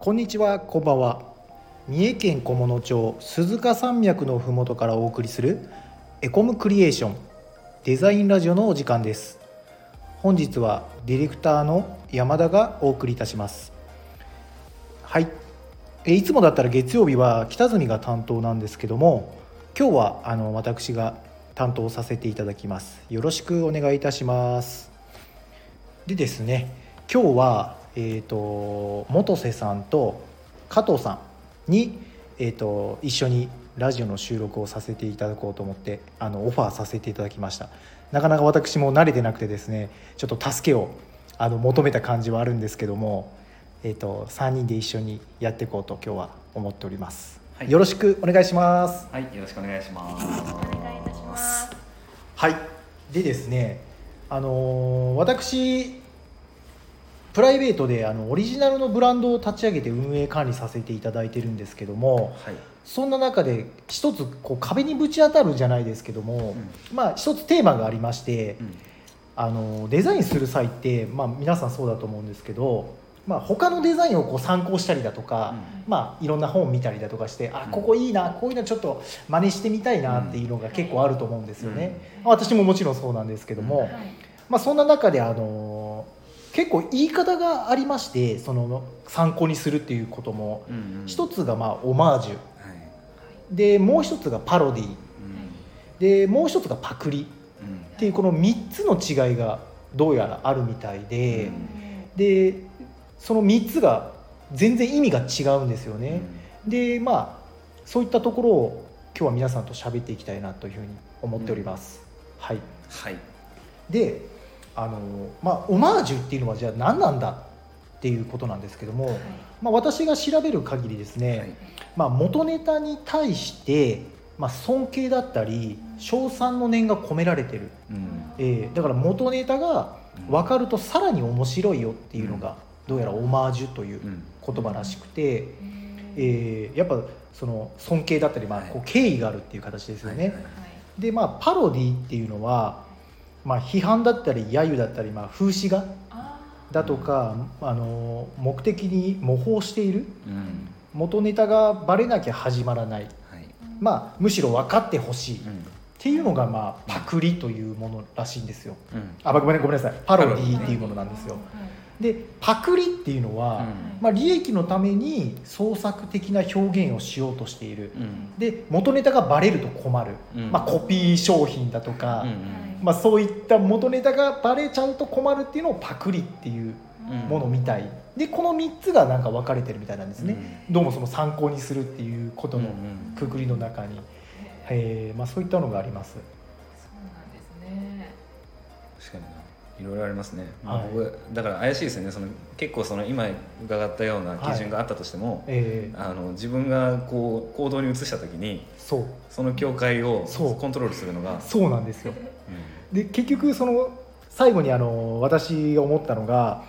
こんにちは、こんばんは。三重県菰野町鈴鹿山脈のふもとからお送りするエコムクリエーションデザインラジオのお時間です。本日はディレクターの山田がお送りいたします。はい。えいつもだったら月曜日は北住が担当なんですけども、今日はあの私が担当させていただきます。よろしくお願いいたします。でですね、今日はえー、と元瀬さんと加藤さんに、えー、と一緒にラジオの収録をさせていただこうと思ってあのオファーさせていただきました。なかなか私も慣れてなくてですねちょっと助けをあの求めた感じはあるんですけども、えー、と3人で一緒にやっていこうと今日は思っております、はい。よろしくお願いします。はい、よろしくお願いします。お願いいたします。はい。でですねあのー私プライベートであのオリジナルのブランドを立ち上げて運営管理させていただいてるんですけどもはい。そんな中で一つこう壁にぶち当たるじゃないですけども、まあ一つテーマがありまして、うん。あのデザインする際って、まあ、皆さんそうだと思うんですけど、まあ、他のデザインをこう参考したりだとか、まあ、いろんな本を見たりだとかしてあうん。ここいいなこういうのちょっと真似してみたいなっていうのが結構あると思うんですよね、私ももちろんそうなんですけども、うん。はいまあ、そんな中であの結構言い方がありましてその参考にするっていうこともうん。うん。一つがまあオマージュはい。でもう一つがパロディうん。でもう一つがパクリうん。っていうこの3つの違いがどうやらあるみたいで、うんでその3つが全然意味が違うんですよね。でまあそういったところを今日は皆さんと喋っていきたいなというふうに思っております。はい、はい。であの、まあ、オマージュっていうのはじゃあ何なんだっていうことなんですけども、まあ、私が調べる限りですね、はい。まあ、元ネタに対して、まあ、尊敬だったり称賛の念が込められてる、うん。えーだから元ネタが分かるとさらに面白いよっていうのがどうやらオマージュといううん。言葉らしくて、えーやっぱその尊敬だったり、まあ、こう敬意があるっていう形ですよね。はいはいでまあパロディっていうのは、まあ、批判だったり揶揄だったり、まあ、風刺画だとか、あの目的に模倣しているうん。元ネタがバレなきゃ始まらない、はい。まあ、むしろ分かってほしいっうん。ていうのが、まあ、パクリというものらしいんですよ。うん。あごめんごめんなさいパロディっていうものなんですよ。でパクリっていうのは、うんまあ、利益のために創作的な表現をしようとしている。うん。で元ネタがバレると困る、うんまあ、コピー商品だとか、うん。まあ、そういった元ネタがバレちゃうと困るっていうのをパクリっていうものみたいでこの3つがなんか分かれてるみたいなんですね、どうもその参考にするっていうことのうんくくりの中に、えーまあ、そういったのがありますそうなんですね。確かにな。いろいろありますね。まあはい僕だから怪しいですよね。その結構その今伺ったような基準があったとしても、えーあの自分がこう行動に移した時にそうその境界をコントロールするのが。そうなんですようで結局その最後にあの私が思ったのが、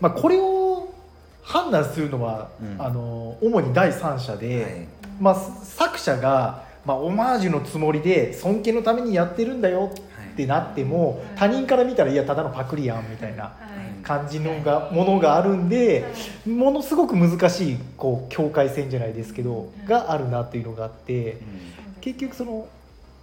まあ、これを判断するのは、うんあの主に第三者で、んはい。まあ、作者が、まあ、オマージュのつもりで尊敬のためにやってるんだよってなっても、はい。他人から見たらいやただのパクリやんみたいなはい。感じのがものがあるんでものすごく難しいこう境界線じゃないですけどがあるなっていうのがあって結局その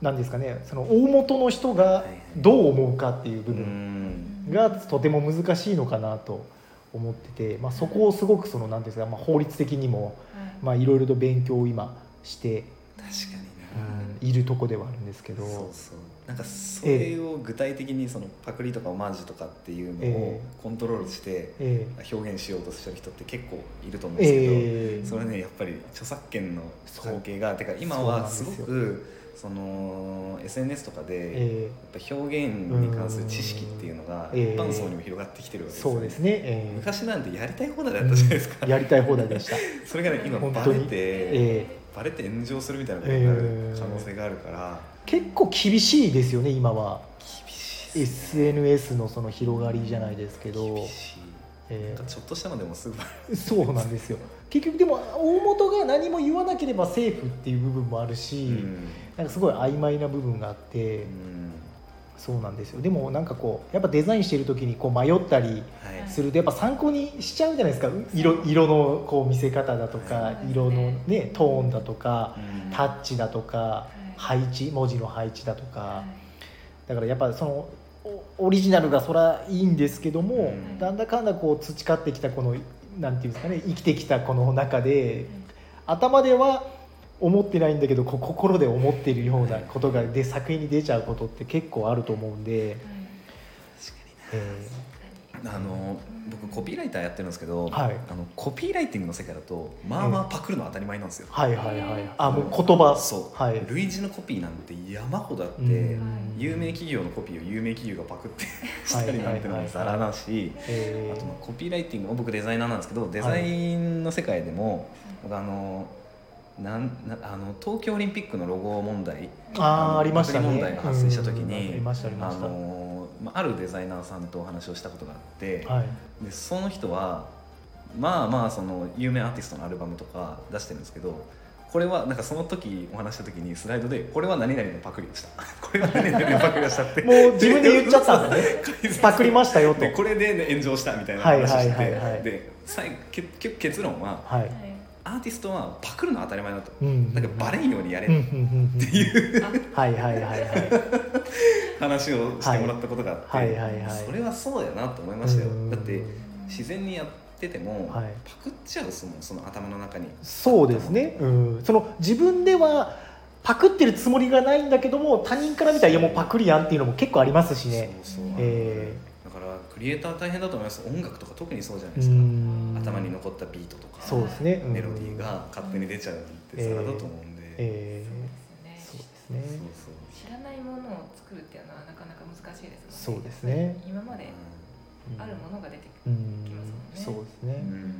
何ですかねその大元の人がどう思うかっていう部う分ん。がとても難しいのかなと思ってて、まあ、そこをすごくその何ですか、まあ、法律的にもまあいろいろと勉強を今して、確かにな。いるとこではあるんですけど。そうそう。なんかそれを具体的にそのパクリとかオマージュとかっていうのをえコントロールしてえ表現しようとしてる人って結構いると思うんですけど、ええ。それねやっぱり著作権のそう関係がてか今はですごくその SNS とかでえやっぱ表現に関する知識っていうのが一ええ般層にも広がってきてるわけですよそうですね、ええ。昔なんてやりたい放題だったじゃないですか、やりたい放題でした。それがね今バレて、えバレて炎上するみたいなことになるええ可能性があるから、え結構厳しいですよね今は。厳しい。ね SNS のその広がりじゃないですけど、厳しい。えなんかちょっとしたのでもすぐバレえそうなんですよ。結局でも大元が何も言わなければセーフっていう部分もあるし、る、うん。なんかすごい曖昧な部分があって、うんそうなんですよ。でもなんかこうやっぱデザインしてる時にこう迷ったりはい。するとやっぱ参考にしちゃうじゃないですか。色色のこう見せ方だとか色のねトーンだとかうん。タッチだとか配置文字の配置だとか。はだからやっぱそのおオリジナルがそらいいんですけども、うん。なんだかんだこう培ってきたこのなんていうんですかね生きてきたこの中で頭では思ってないんだけど心で思っているようなことがで作品に出ちゃうことって結構あると思うんで、い。えあの僕コピーライターやってるんですけど、はい。あのコピーライティングの世界だとまあまあパクるの当たり前なんですよ、ーはいはいはい。あもう言葉。そう、はい。類似のコピーなんて山ほどあって、うん。有名企業のコピーを有名企業がパクって しはいたりなんてのもざらだし、えーあとまあコピーライティング僕デザイナーなんですけどデザインの世界でも、僕あのなんなあの東京オリンピックのロゴ問題。のあーありましたね。問題が発生した時にあのまああるデザイナーさんとお話をしたことがあって、はい。でその人はまあまあその有名アーティストのアルバムとか出してるんですけどこれはなんかその時お話した時にスライドでこれは何々のパクリでした。これは何々のパクリでしたって。もう自分で言っちゃったんだね。パクりましたよと。でこれで、ね、炎上したみたいなはい話してで結局結論ははいアーティストはパクるのは当たり前だと、うんだからバレんようにやれ。うんうんってうん。いう。はいはいはいはい。話をしてもらったことがあって、はいはいはいはい。それはそうやなと思いましたよ。うん。だって自然にやってても、はい。パクっちゃうそのその頭の中に。そうですね、うん、その自分ではパクってるつもりがないんだけども他人から見たらいやもうパクリやんっていうのも結構ありますしね。そうそう、えだからクリエイター大変だと思います。音楽とか特にそうじゃないーですか。うん頭に残ったビートとかそうですね、うん。メロディーが勝手に出ちゃうってそれだと思うんで、えそうーで。すねそうですね。そうそう知らないものを作るっていうのはなかなか難しいですもんね。そうですね。今までうん。あるものが出てうんきますもんね。そうですね、わうん。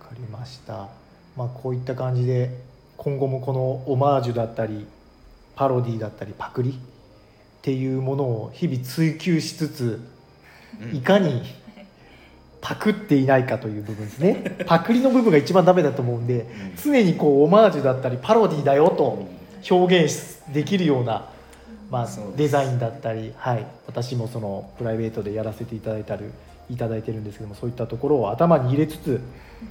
かりました。まあこういった感じで今後もこのオマージュだったりパロディだったりパクリっていうものを日々追求しつつうん。いかにパクっていないかという部分ですね。パクリの部分が一番ダメだと思うんでうん。常にこうオマージュだったりパロディだよと表現しできるような、まあデザインだったり、はい、私もそのプライベートでやらせていただいたりいただいてるんですけどもそういったところを頭に入れつつ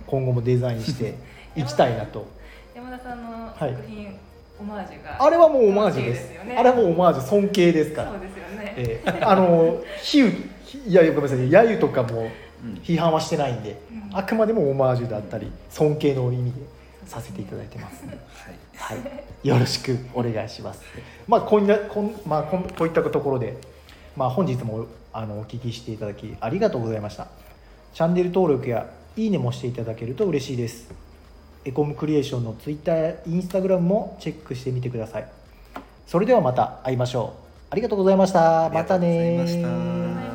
今後もデザインして いきたいなと。山田さんのはい。作品、オマージュがあれはもうオマージュです。ね。あれはもうオマージュ尊敬ですから。そうですよね、えーあの比喩いやごめんなさい。揶揄とかもうん批判はしてないんでうん。あくまでもオマージュだったり尊敬の意味でさせていただいてます、はい。はい、よろしくお願いします。まあこんなこん、まあ、こんこういったところで、まあ、本日もあのお聞きしていただきありがとうございました。チャンネル登録やいいねもしていただけると嬉しいです。エコムクリエーションの Twitter や Instagram もチェックしてみてください。それではまた会いましょう。ありがとうございました。またね